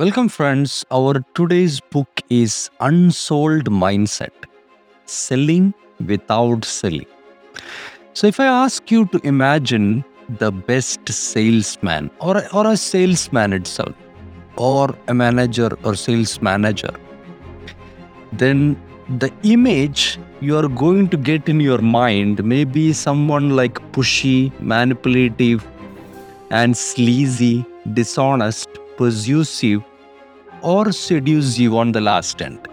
Welcome, friends. Our today's book is Unsold Mindset Selling Without Selling. So, if I ask you to imagine the best salesman or, or a salesman itself, or a manager or sales manager, then the image you are going to get in your mind may be someone like pushy, manipulative, and sleazy, dishonest, persuasive, or seduce you on the last end.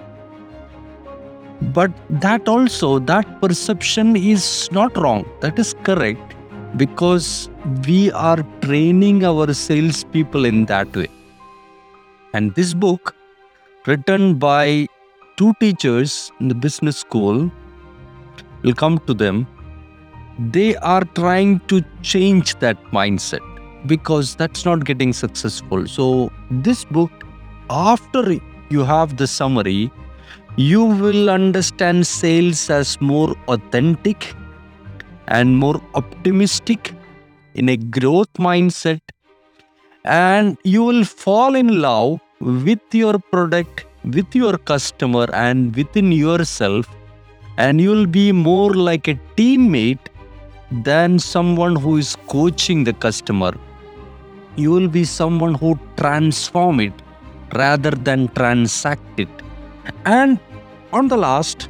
But that also, that perception is not wrong. That is correct because we are training our salespeople in that way. And this book, written by two teachers in the business school, will come to them. They are trying to change that mindset because that's not getting successful. So, this book, after you have the summary, you will understand sales as more authentic and more optimistic in a growth mindset and you will fall in love with your product with your customer and within yourself and you'll be more like a teammate than someone who is coaching the customer. You will be someone who transform it rather than transact it. And on the last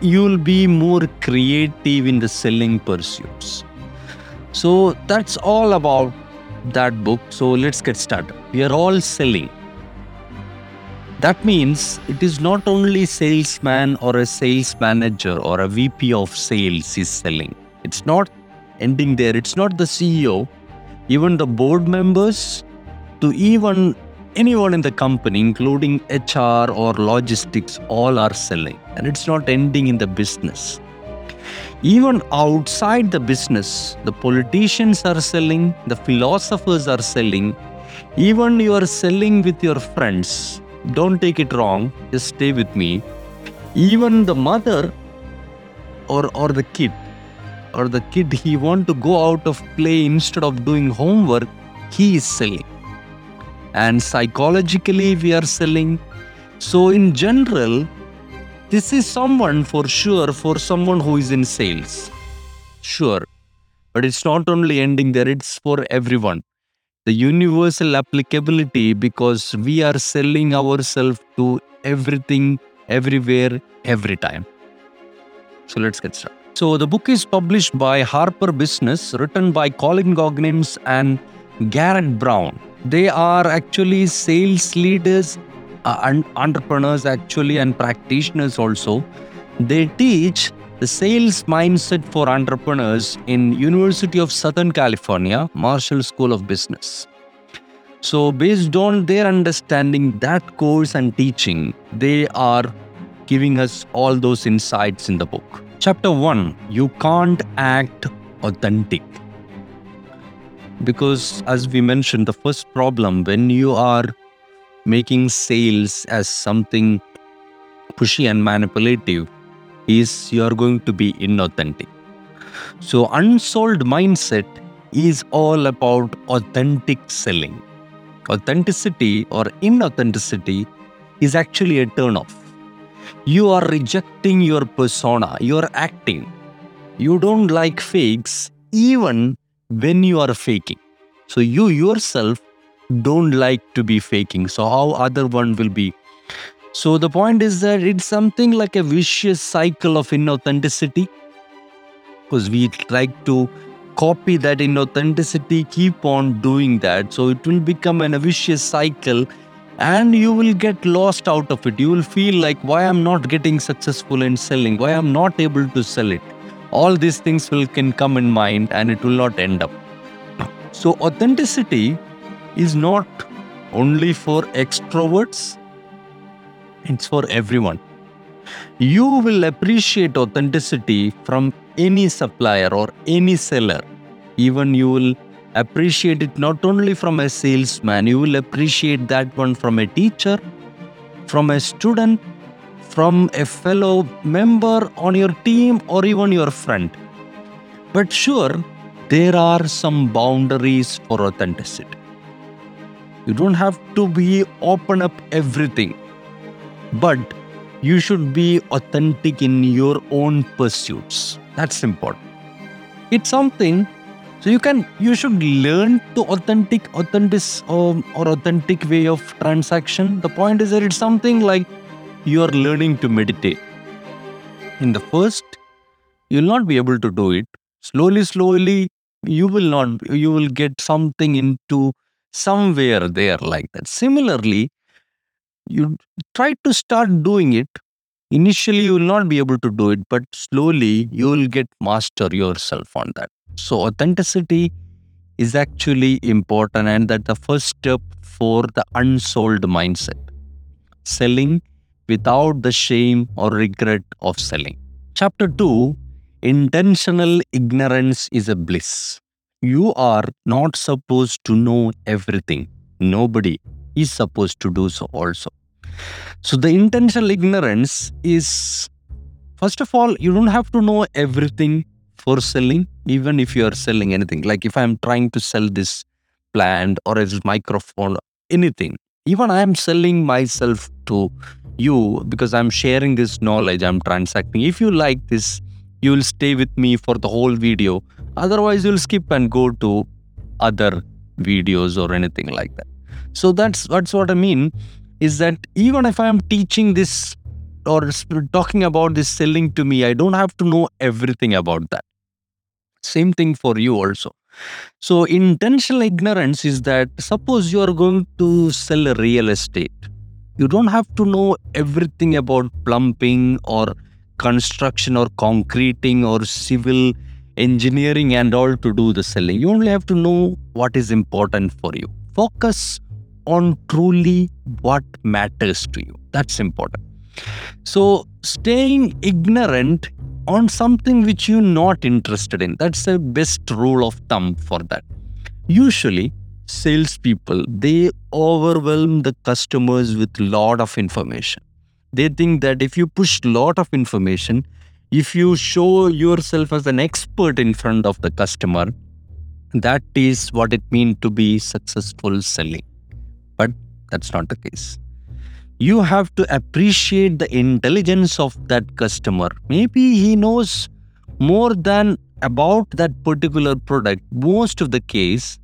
you will be more creative in the selling pursuits. So that's all about that book. So let's get started. We are all selling. That means it is not only salesman or a sales manager or a vp of sales is selling. It's not ending there. It's not the ceo even the board members to even anyone in the company including hr or logistics all are selling and it's not ending in the business. Even outside the business the politicians are selling the philosophers are selling. Even you are selling with your friends don't take it wrong just stay with me. Even the mother or or the kid or the kid he want to go out of play instead of doing homework he is selling and psychologically we are selling so in general this is someone for sure for someone who is in sales sure but it's not only ending there it's for everyone the universal applicability because we are selling ourselves to everything, everywhere, every time. So let's get started. So the book is published by Harper Business, written by Colin Coggins and Garrett Brown. They are actually sales leaders uh, and entrepreneurs actually and practitioners also. They teach the sales mindset for entrepreneurs in University of Southern California, Marshall School of Business. So based on their understanding that course and teaching, they are giving us all those insights in the book. Chapter 1, you can't act authentic. Because as we mentioned the first problem when you are making sales as something pushy and manipulative is you are going to be inauthentic. So, unsold mindset is all about authentic selling. Authenticity or inauthenticity is actually a turn-off. You are rejecting your persona, you are acting. You don't like fakes even when you are faking. So, you yourself don't like to be faking. So, how other one will be so the point is that it's something like a vicious cycle of inauthenticity because we like to copy that inauthenticity, keep on doing that. So it will become a vicious cycle and you will get lost out of it. You will feel like, why I'm not getting successful in selling, why I'm not able to sell it. All these things will can come in mind and it will not end up. So authenticity is not only for extroverts it's for everyone. You will appreciate authenticity from any supplier or any seller. Even you will appreciate it not only from a salesman, you will appreciate that one from a teacher, from a student, from a fellow member on your team, or even your friend. But sure, there are some boundaries for authenticity. You don't have to be open up everything. But you should be authentic in your own pursuits. That's important. It's something so you can you should learn to authentic authentic um, or authentic way of transaction. The point is that it's something like you are learning to meditate. In the first, you'll not be able to do it. Slowly, slowly, you will not you will get something into somewhere there like that. Similarly, you try to start doing it initially you will not be able to do it but slowly you will get master yourself on that so authenticity is actually important and that the first step for the unsold mindset selling without the shame or regret of selling chapter 2 intentional ignorance is a bliss you are not supposed to know everything nobody is supposed to do so also so the intentional ignorance is first of all, you don't have to know everything for selling, even if you are selling anything. Like if I'm trying to sell this plant or a microphone, anything. Even I am selling myself to you because I'm sharing this knowledge, I'm transacting. If you like this, you will stay with me for the whole video. Otherwise, you'll skip and go to other videos or anything like that. So that's that's what I mean is that even if I am teaching this or talking about this selling to me, I don't have to know everything about that. Same thing for you also. So, intentional ignorance is that suppose you are going to sell a real estate, you don't have to know everything about plumbing or construction or concreting or civil engineering and all to do the selling. You only have to know what is important for you. Focus on truly what matters to you. That's important. So, staying ignorant on something which you're not interested in, that's the best rule of thumb for that. Usually, salespeople they overwhelm the customers with lot of information. They think that if you push lot of information, if you show yourself as an expert in front of the customer, that is what it means to be successful selling. But that's not the case. You have to appreciate the intelligence of that customer. Maybe he knows more than about that particular product, most of the case,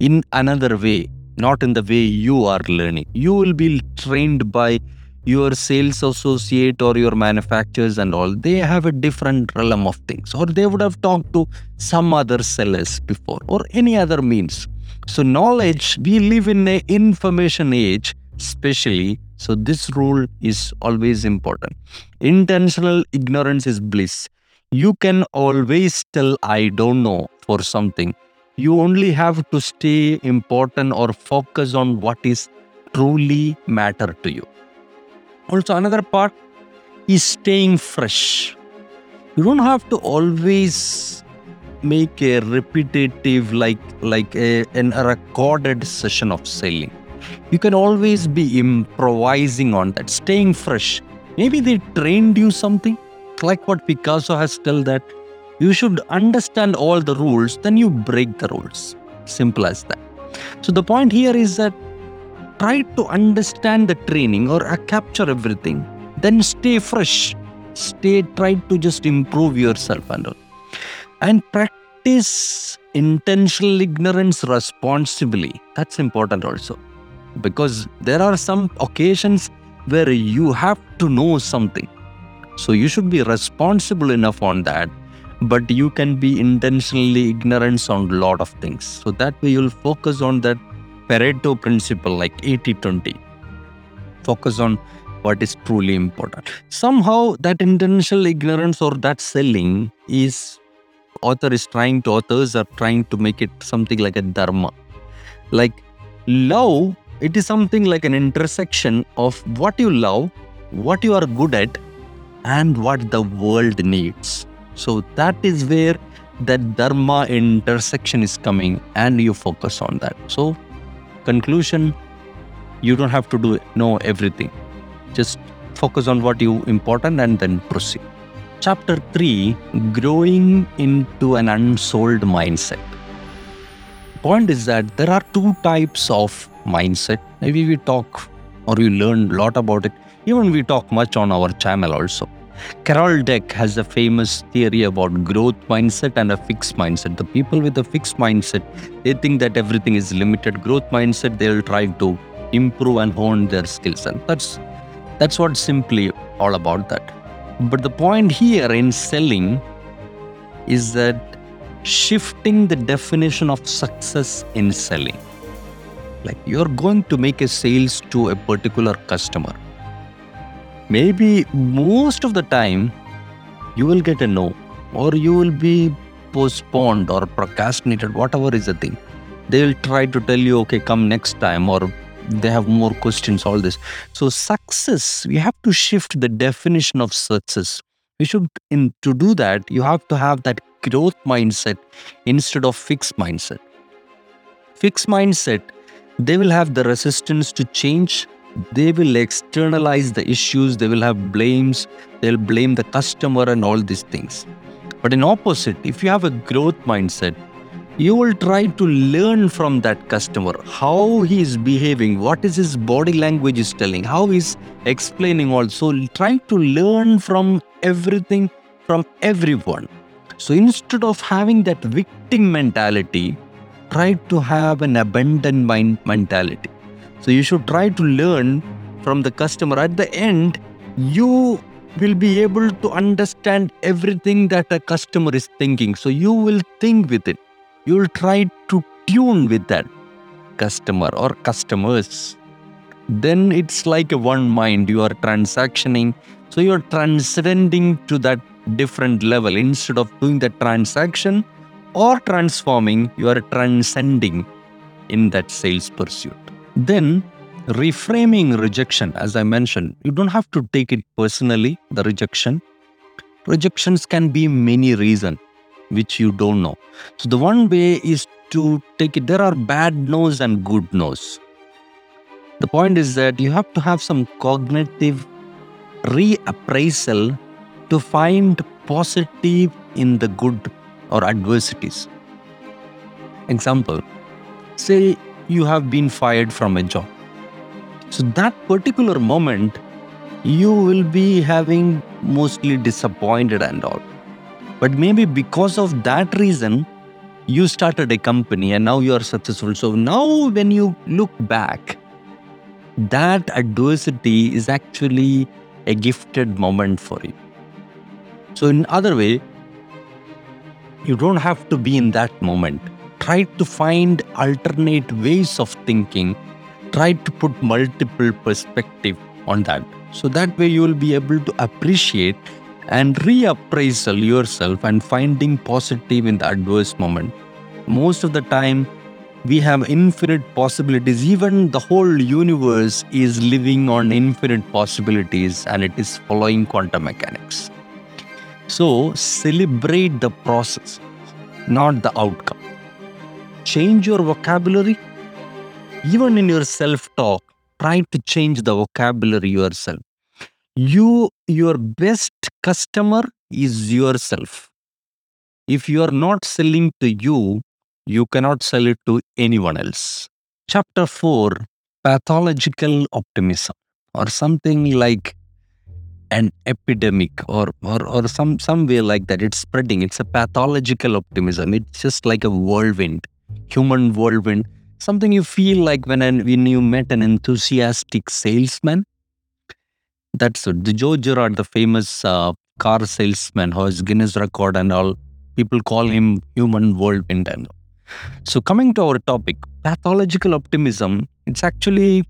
in another way, not in the way you are learning. You will be trained by your sales associate or your manufacturers and all. They have a different realm of things, or they would have talked to some other sellers before, or any other means. So, knowledge, we live in an information age, especially. So, this rule is always important. Intentional ignorance is bliss. You can always tell, I don't know, for something. You only have to stay important or focus on what is truly matter to you. Also, another part is staying fresh. You don't have to always make a repetitive like like a, an, a recorded session of sailing you can always be improvising on that staying fresh maybe they trained you something like what picasso has told that you should understand all the rules then you break the rules simple as that so the point here is that try to understand the training or uh, capture everything then stay fresh stay try to just improve yourself and all and practice intentional ignorance responsibly. That's important also. Because there are some occasions where you have to know something. So you should be responsible enough on that. But you can be intentionally ignorant on a lot of things. So that way you'll focus on that Pareto principle like 80 20. Focus on what is truly important. Somehow that intentional ignorance or that selling is author is trying to authors are trying to make it something like a dharma like love it is something like an intersection of what you love what you are good at and what the world needs so that is where that dharma intersection is coming and you focus on that so conclusion you don't have to do know everything just focus on what you important and then proceed Chapter 3 Growing into an Unsold Mindset. point is that there are two types of mindset. Maybe we talk or we learn a lot about it. Even we talk much on our channel also. Carol Dweck has a famous theory about growth mindset and a fixed mindset. The people with a fixed mindset, they think that everything is limited. Growth mindset, they'll try to improve and hone their skills. And that's that's what simply all about that. But the point here in selling is that shifting the definition of success in selling. Like you're going to make a sales to a particular customer. Maybe most of the time you will get a no, or you will be postponed or procrastinated, whatever is the thing. They'll try to tell you, okay, come next time, or they have more questions, all this. So, success, we have to shift the definition of success. We should, in to do that, you have to have that growth mindset instead of fixed mindset. Fixed mindset, they will have the resistance to change. They will externalize the issues. They will have blames. They'll blame the customer and all these things. But in opposite, if you have a growth mindset, you will try to learn from that customer how he is behaving, what is his body language is telling, how he's explaining also. Try to learn from everything from everyone. So instead of having that victim mentality, try to have an abundant mind mentality. So you should try to learn from the customer. At the end, you will be able to understand everything that a customer is thinking. So you will think with it. You will try to tune with that customer or customers. Then it's like a one mind. You are transactioning. So you're transcending to that different level. Instead of doing the transaction or transforming, you are transcending in that sales pursuit. Then, reframing rejection, as I mentioned, you don't have to take it personally, the rejection. Rejections can be many reasons which you don't know. So, the one way is to take it, there are bad no's and good no's. The point is that you have to have some cognitive reappraisal to find positive in the good or adversities. Example, say you have been fired from a job. So, that particular moment, you will be having mostly disappointed and all. But maybe because of that reason, you started a company and now you are successful. So, now when you look back, that adversity is actually a gifted moment for you. So, in other way, you don't have to be in that moment. Try to find alternate ways of thinking. Try to put multiple perspective on that. So that way you will be able to appreciate and reappraisal yourself and finding positive in the adverse moment. Most of the time, we have infinite possibilities. Even the whole universe is living on infinite possibilities and it is following quantum mechanics. So celebrate the process, not the outcome. Change your vocabulary. Even in your self talk, try to change the vocabulary yourself. You, your best customer is yourself. If you are not selling to you, you cannot sell it to anyone else. Chapter 4 Pathological Optimism, or something like an epidemic or, or or some some way like that it's spreading it's a pathological optimism it's just like a whirlwind human whirlwind something you feel like when an, when you met an enthusiastic salesman? That's it. the joe girard the famous uh, car salesman who has guinness record and all people call him human whirlwind and so coming to our topic pathological optimism it's actually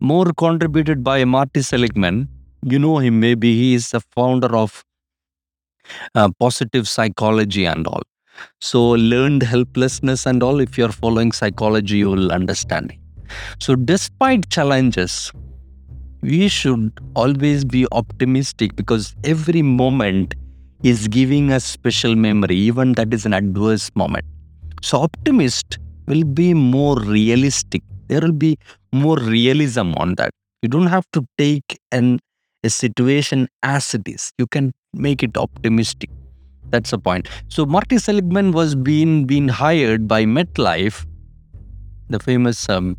more contributed by marty seligman. You know him maybe he is the founder of uh, positive psychology and all so learned helplessness and all if you're following psychology you will understand so despite challenges we should always be optimistic because every moment is giving us special memory even that is an adverse moment so optimist will be more realistic there will be more realism on that you don't have to take an a situation as it is. You can make it optimistic. That's the point. So Marty Seligman was being being hired by MetLife, the famous um,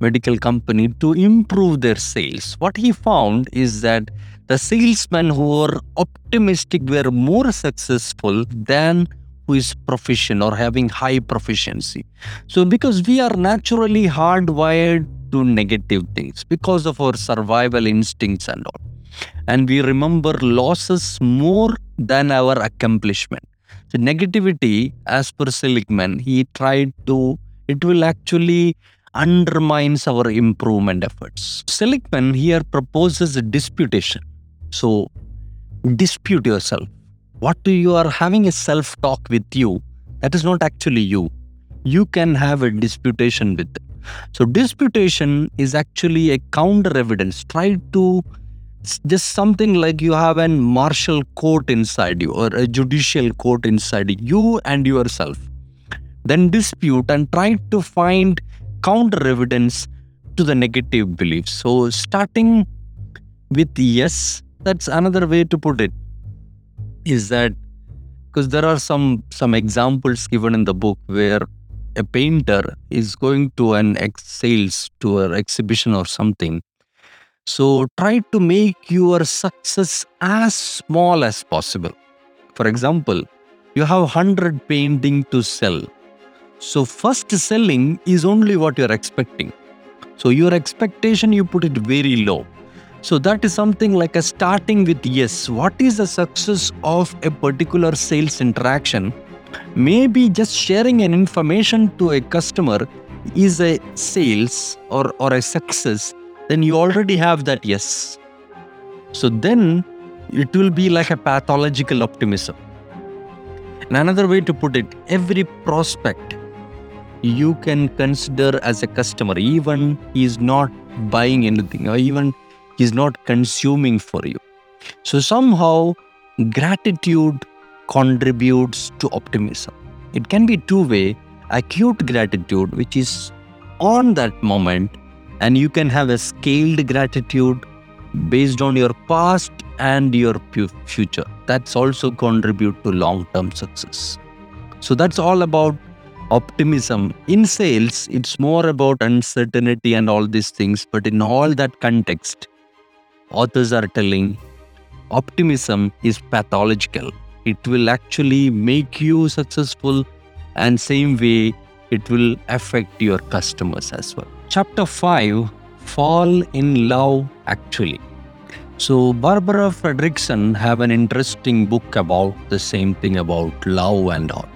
medical company, to improve their sales. What he found is that the salesmen who were optimistic were more successful than who is proficient or having high proficiency. So, because we are naturally hardwired to negative things because of our survival instincts and all, and we remember losses more than our accomplishment. So, negativity, as per Seligman, he tried to, it will actually undermines our improvement efforts. Seligman here proposes a disputation. So, dispute yourself what you are having a self talk with you that is not actually you you can have a disputation with them so disputation is actually a counter evidence try to just something like you have an martial court inside you or a judicial court inside you and yourself. Then dispute and try to find counter evidence to the negative beliefs. So starting with yes that's another way to put it is that because there are some some examples given in the book where a painter is going to an ex sales to an exhibition or something so try to make your success as small as possible. For example you have 100 painting to sell. So first selling is only what you're expecting. So your expectation you put it very low. So that is something like a starting with yes. What is the success of a particular sales interaction? Maybe just sharing an information to a customer is a sales or, or a success, then you already have that yes. So then it will be like a pathological optimism. And another way to put it, every prospect you can consider as a customer, even he is not buying anything, or even he is not consuming for you. So somehow gratitude contributes to optimism. It can be two way acute gratitude, which is on that moment, and you can have a scaled gratitude based on your past and your future. That's also contribute to long term success. So that's all about optimism. In sales, it's more about uncertainty and all these things, but in all that context, authors are telling optimism is pathological. It will actually make you successful, and same way it will affect your customers as well. Chapter 5 Fall in Love Actually. So Barbara Fredrickson have an interesting book about the same thing about love and all.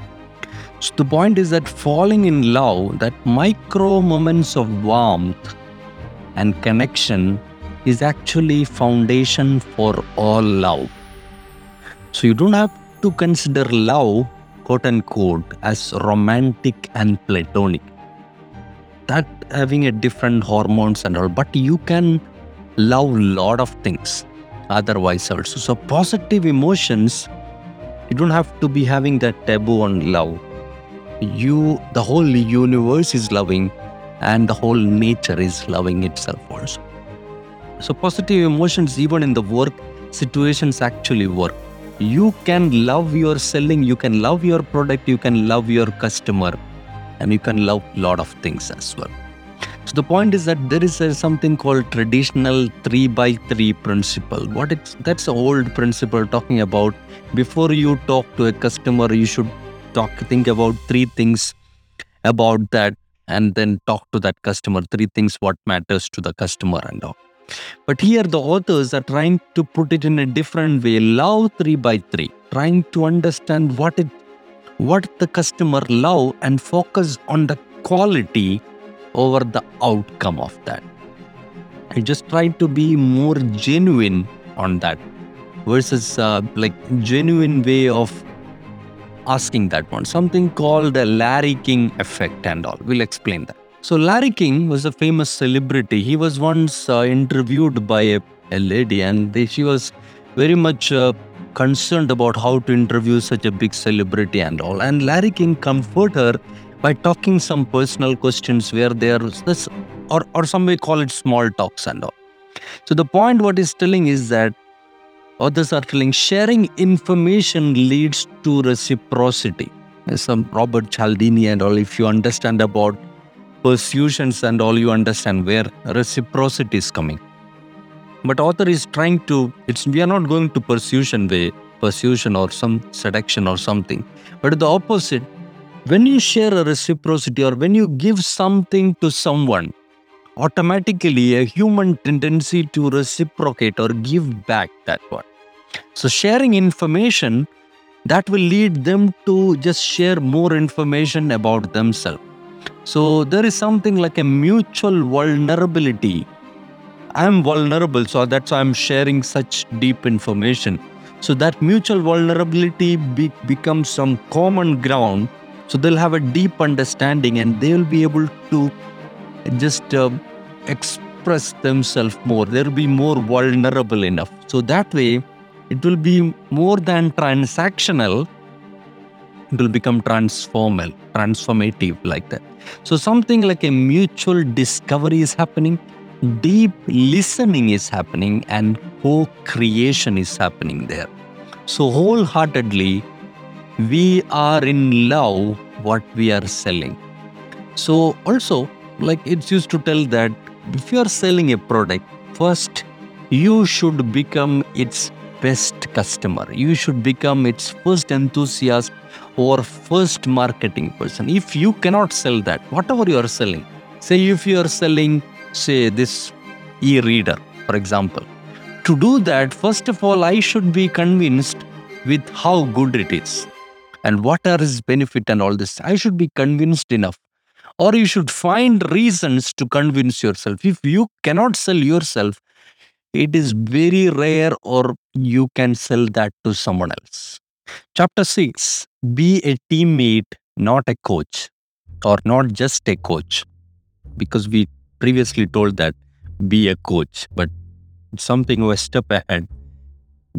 So the point is that falling in love, that micro moments of warmth and connection is actually foundation for all love. So you don't have to consider love, quote unquote, as romantic and platonic. That having a different hormones and all, but you can love lot of things otherwise also. So positive emotions, you don't have to be having that taboo on love. You the whole universe is loving and the whole nature is loving itself also. So, positive emotions, even in the work situations, actually work. You can love your selling, you can love your product, you can love your customer, and you can love a lot of things as well. So the point is that there is a, something called traditional three by three principle. What it's that's an old principle talking about before you talk to a customer, you should talk think about three things about that and then talk to that customer. Three things what matters to the customer and all. But here the authors are trying to put it in a different way. Love three by three, trying to understand what it what the customer love and focus on the quality over the outcome of that. I just try to be more genuine on that versus uh, like genuine way of asking that one. Something called the Larry King effect and all. We'll explain that. So, Larry King was a famous celebrity. He was once uh, interviewed by a, a lady, and they, she was very much uh, concerned about how to interview such a big celebrity and all. And Larry King comforted her by talking some personal questions where there is this, or, or some may call it small talks and all. So, the point what he's telling is that others are telling sharing information leads to reciprocity. Some Robert Cialdini and all, if you understand about persuasions and all, you understand where reciprocity is coming. But author is trying to, it's we are not going to persuasion way, persuasion or some seduction or something. But the opposite, when you share a reciprocity or when you give something to someone, automatically a human tendency to reciprocate or give back that one. So sharing information that will lead them to just share more information about themselves. So there is something like a mutual vulnerability. I'm vulnerable, so that's why I'm sharing such deep information. So that mutual vulnerability be- becomes some common ground. So they'll have a deep understanding and they'll be able to just uh, express themselves more. They'll be more vulnerable enough. So that way, it will be more than transactional it will become transformal transformative like that so something like a mutual discovery is happening deep listening is happening and co-creation is happening there so wholeheartedly we are in love what we are selling so also like it's used to tell that if you are selling a product first you should become its best customer. You should become its first enthusiast or first marketing person. If you cannot sell that, whatever you are selling, say if you are selling, say, this e reader, for example, to do that, first of all, I should be convinced with how good it is and what are its benefit and all this. I should be convinced enough. Or you should find reasons to convince yourself. If you cannot sell yourself, it is very rare or you can sell that to someone else. Chapter 6 Be a teammate, not a coach, or not just a coach. Because we previously told that be a coach, but something a step ahead.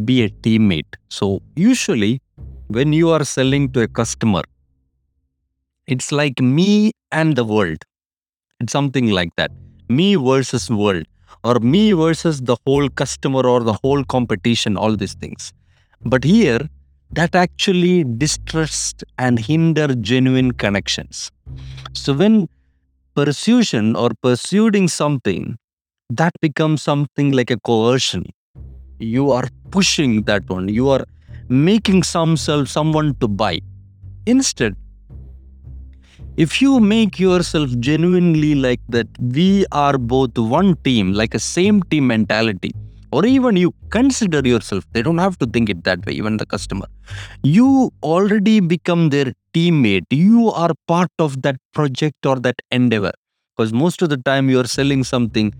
Be a teammate. So, usually, when you are selling to a customer, it's like me and the world. It's something like that. Me versus world or me versus the whole customer or the whole competition, all these things. But here, that actually distrust and hinder genuine connections. So when persuasion or pursuing something, that becomes something like a coercion. You are pushing that one. You are making some self, someone to buy. Instead, if you make yourself genuinely like that we are both one team like a same team mentality or even you consider yourself they don't have to think it that way even the customer. You already become their teammate. You are part of that project or that endeavor. Because most of the time you are selling something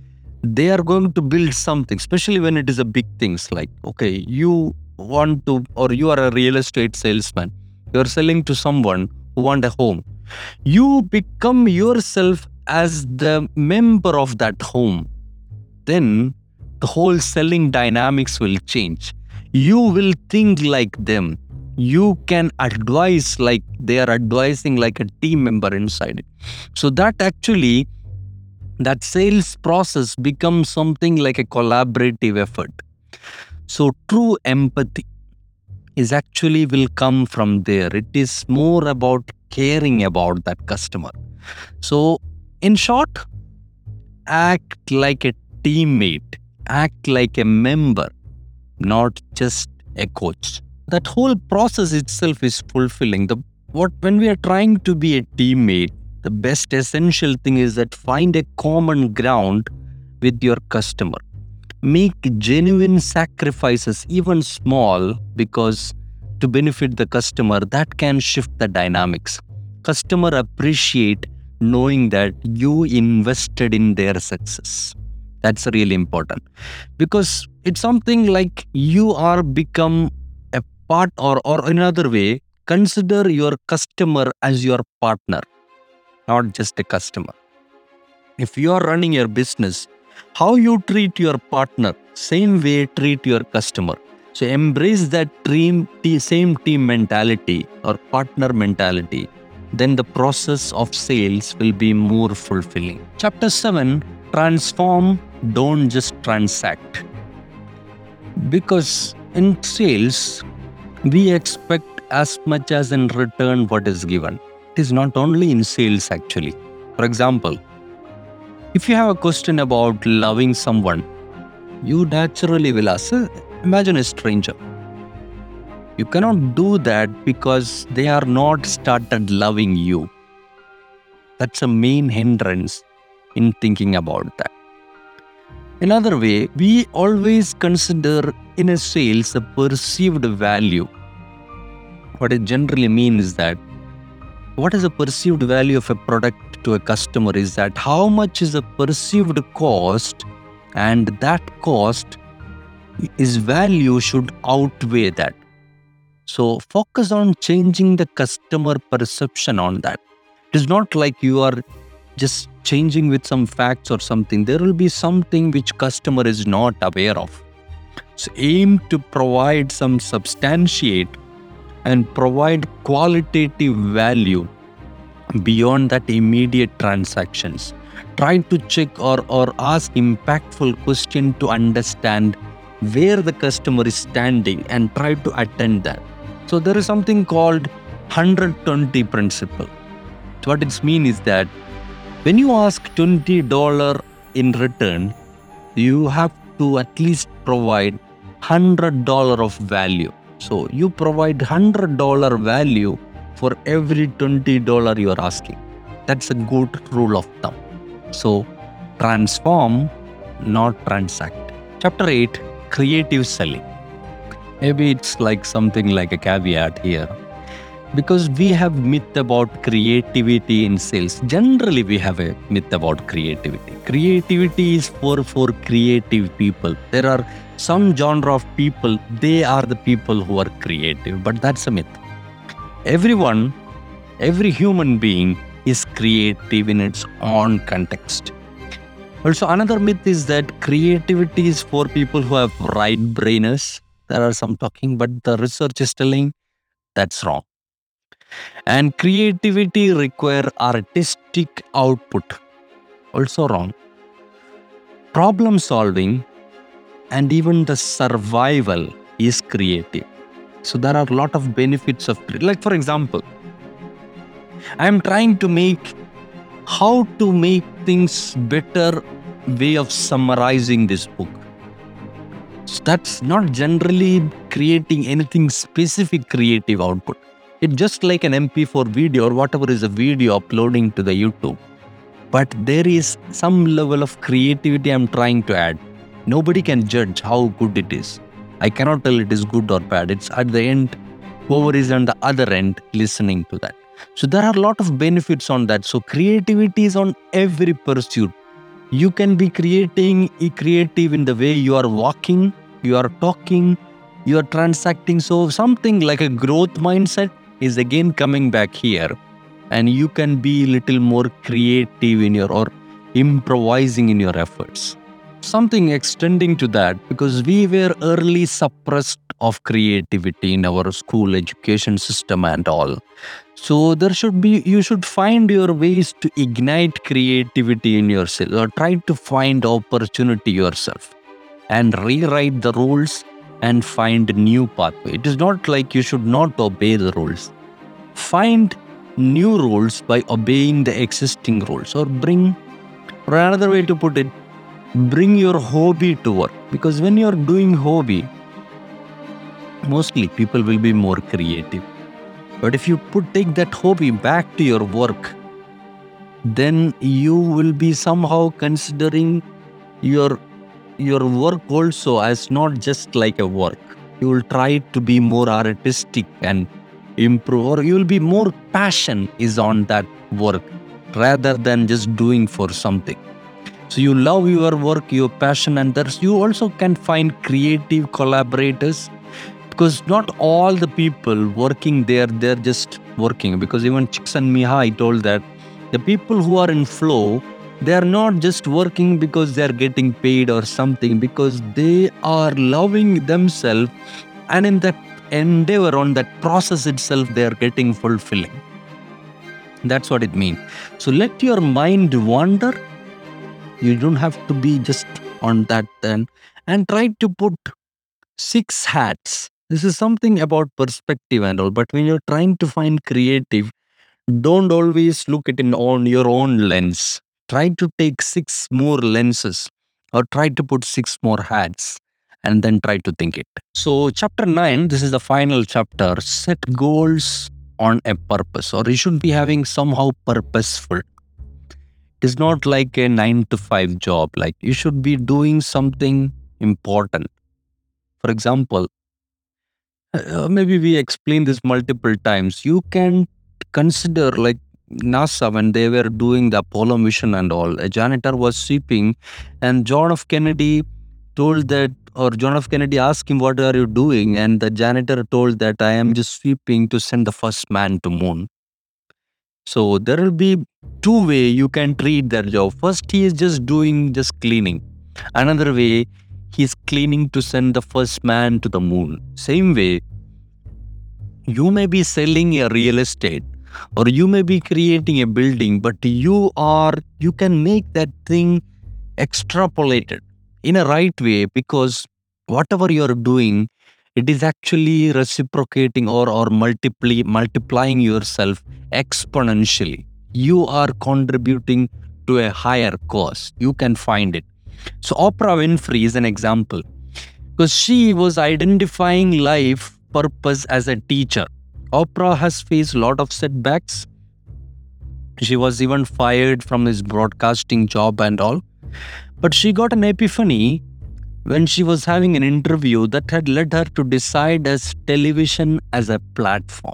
they are going to build something especially when it is a big things like okay you want to or you are a real estate salesman. You are selling to someone who want a home. You become yourself as the member of that home, then the whole selling dynamics will change. You will think like them. You can advise like they are advising like a team member inside it. So that actually that sales process becomes something like a collaborative effort. So true empathy is actually will come from there. It is more about caring about that customer. So, in short, act like a teammate, act like a member, not just a coach. That whole process itself is fulfilling. The what when we are trying to be a teammate, the best essential thing is that find a common ground with your customer. Make genuine sacrifices, even small, because to benefit the customer that can shift the dynamics customer appreciate knowing that you invested in their success that's really important because it's something like you are become a part or or another way consider your customer as your partner not just a customer if you are running your business how you treat your partner same way treat your customer so embrace that team, same team mentality or partner mentality. Then the process of sales will be more fulfilling. Chapter 7 Transform, don't just transact. Because in sales, we expect as much as in return what is given. It is not only in sales, actually. For example, if you have a question about loving someone, you naturally will ask, imagine a stranger. You cannot do that because they are not started loving you. That's a main hindrance in thinking about that. Another way, we always consider in a sales a perceived value. What it generally means is that what is the perceived value of a product to a customer is that how much is the perceived cost and that cost is value should outweigh that so focus on changing the customer perception on that it is not like you are just changing with some facts or something there will be something which customer is not aware of. So aim to provide some substantiate and provide qualitative value beyond that immediate transactions. Try to check or, or ask impactful question to understand where the customer is standing and try to attend that. So there is something called 120 principle. What it means is that when you ask $20 in return you have to at least provide $100 of value so you provide $100 value for every $20 you are asking. That's a good rule of thumb. So transform, not transact. Chapter 8 Creative Selling. Maybe it's like something like a caveat here. Because we have myth about creativity in sales. Generally, we have a myth about creativity. Creativity is for, for creative people. There are some genre of people, they are the people who are creative, but that's a myth everyone, every human being is creative in its own context. Also, another myth is that creativity is for people who have right brainers. There are some talking, but the research is telling that's wrong. And creativity require artistic output. Also wrong. Problem solving and even the survival is creative. So there are a lot of benefits of like for example, I am trying to make how to make things better way of summarizing this book. So that's not generally creating anything specific creative output. It's just like an MP4 video or whatever is a video uploading to the YouTube. But there is some level of creativity I'm trying to add. Nobody can judge how good it is. I cannot tell it is good or bad. It's at the end, whoever is on the other end listening to that. So there are a lot of benefits on that. So creativity is on every pursuit. You can be creating creative in the way you are walking, you are talking, you are transacting. So something like a growth mindset is again coming back here. And you can be a little more creative in your or improvising in your efforts something extending to that because we were early suppressed of creativity in our school education system and all so there should be you should find your ways to ignite creativity in yourself or try to find opportunity yourself and rewrite the rules and find new pathway. It is not like you should not obey the rules. Find new rules by obeying the existing rules or bring or another way to put it bring your hobby to work. Because when you're doing hobby mostly people will be more creative. But if you put take that hobby back to your work then you will be somehow considering your your work also as not just like a work. You will try to be more artistic and improve or you will be more passion is on that work rather than just doing for something. So you love your work, your passion, and there's you also can find creative collaborators because not all the people working there they're just working. Because even Csikszentmihalyi told that the people who are in flow they are not just working because they are getting paid or something because they are loving themselves and in that endeavor on that process itself they are getting fulfilling that's what it means so let your mind wander you don't have to be just on that then and try to put Six hats. This is something about perspective and all, but when you're trying to find creative, don't always look at it in on your own lens. Try to take six more lenses or try to put six more hats and then try to think it. So, chapter nine, this is the final chapter. Set goals on a purpose, or you should be having somehow purposeful. It's not like a nine to five job, like you should be doing something important. For example, uh, maybe we explained this multiple times. You can consider like NASA when they were doing the Apollo mission and all. A janitor was sweeping, and John F. Kennedy told that, or John F. Kennedy asked him, "What are you doing?" And the janitor told that, "I am just sweeping to send the first man to moon." So there will be two way you can treat that job. First, he is just doing just cleaning. Another way, he is cleaning to send the first man to the moon. Same way, you may be selling a real estate or you may be creating a building but you are you can make that thing extrapolated in a right way because whatever you're doing it is actually reciprocating or or multiply multiplying yourself exponentially. You are contributing to a higher cause. You can find it. So oprah winfrey is an example. Because she was identifying life purpose as a teacher. Oprah has faced a lot of setbacks. She was even fired from his broadcasting job and all. But she got an epiphany when she was having an interview that had led her to decide as television as a platform.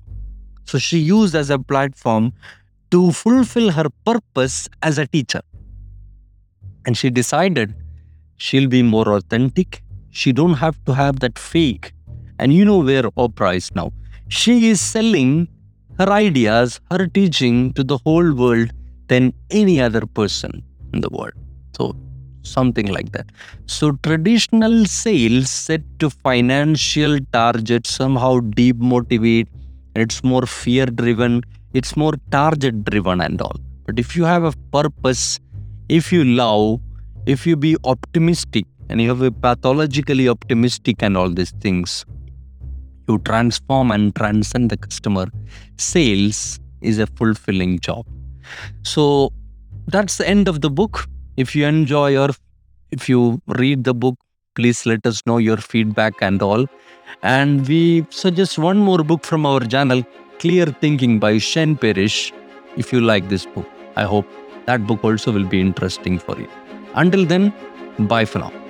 So she used as a platform to fulfill her purpose as a teacher. And she decided she'll be more authentic. She don't have to have that fake and you know where Oprah is now. She is selling her ideas, her teaching to the whole world than any other person in the world. So, something like that. So, traditional sales set to financial targets somehow demotivate. It's more fear driven, it's more target driven, and all. But if you have a purpose, if you love, if you be optimistic, and you have a pathologically optimistic and all these things, you transform and transcend the customer, sales is a fulfilling job. So that's the end of the book. If you enjoy or if you read the book, please let us know your feedback and all. And we suggest one more book from our channel, Clear Thinking by Shane Parrish. If you like this book, I hope that book also will be interesting for you. Until then, bye for now.